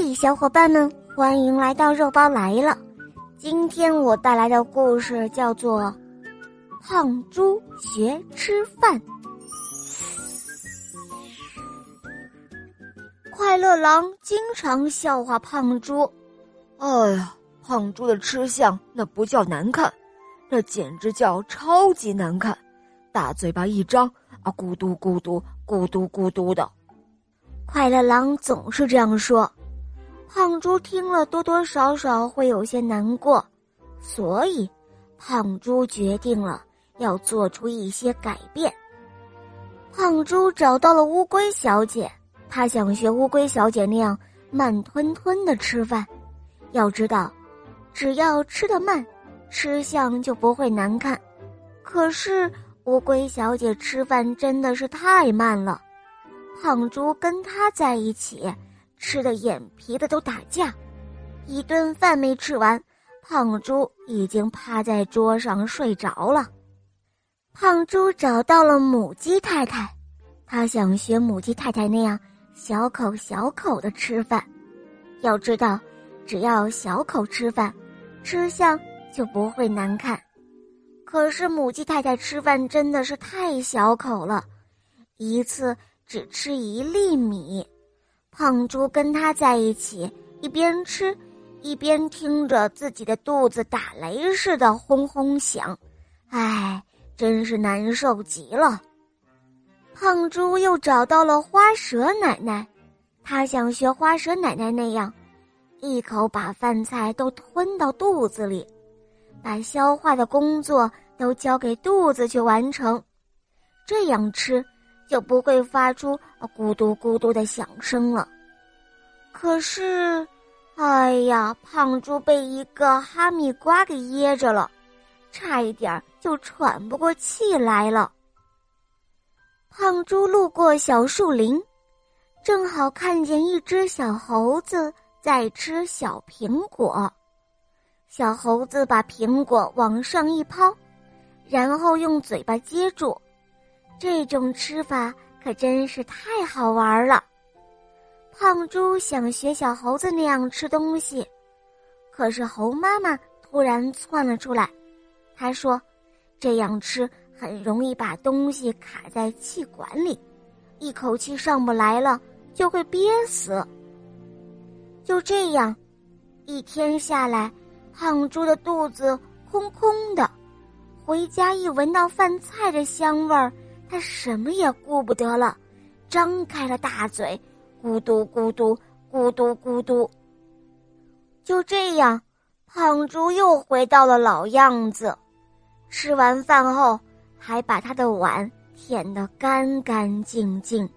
嘿，小伙伴们，欢迎来到肉包来了。今天我带来的故事叫做《胖猪学吃饭》。快乐狼经常笑话胖猪：“哎呀，胖猪的吃相那不叫难看，那简直叫超级难看！大嘴巴一张啊，咕嘟咕嘟，咕嘟咕嘟的。”快乐狼总是这样说。胖猪听了，多多少少会有些难过，所以胖猪决定了要做出一些改变。胖猪找到了乌龟小姐，他想学乌龟小姐那样慢吞吞的吃饭。要知道，只要吃得慢，吃相就不会难看。可是乌龟小姐吃饭真的是太慢了，胖猪跟她在一起。吃的眼皮子都打架，一顿饭没吃完，胖猪已经趴在桌上睡着了。胖猪找到了母鸡太太，他想学母鸡太太那样小口小口的吃饭。要知道，只要小口吃饭，吃相就不会难看。可是母鸡太太吃饭真的是太小口了，一次只吃一粒米。胖猪跟他在一起，一边吃，一边听着自己的肚子打雷似的轰轰响，唉，真是难受极了。胖猪又找到了花蛇奶奶，他想学花蛇奶奶那样，一口把饭菜都吞到肚子里，把消化的工作都交给肚子去完成，这样吃。就不会发出咕嘟咕嘟的响声了。可是，哎呀，胖猪被一个哈密瓜给噎着了，差一点就喘不过气来了。胖猪路过小树林，正好看见一只小猴子在吃小苹果。小猴子把苹果往上一抛，然后用嘴巴接住。这种吃法可真是太好玩了。胖猪想学小猴子那样吃东西，可是猴妈妈突然窜了出来。她说：“这样吃很容易把东西卡在气管里，一口气上不来了，就会憋死。”就这样，一天下来，胖猪的肚子空空的。回家一闻到饭菜的香味儿。他什么也顾不得了，张开了大嘴，咕嘟咕嘟，咕嘟咕嘟。就这样，胖猪又回到了老样子。吃完饭后，还把他的碗舔得干干净净。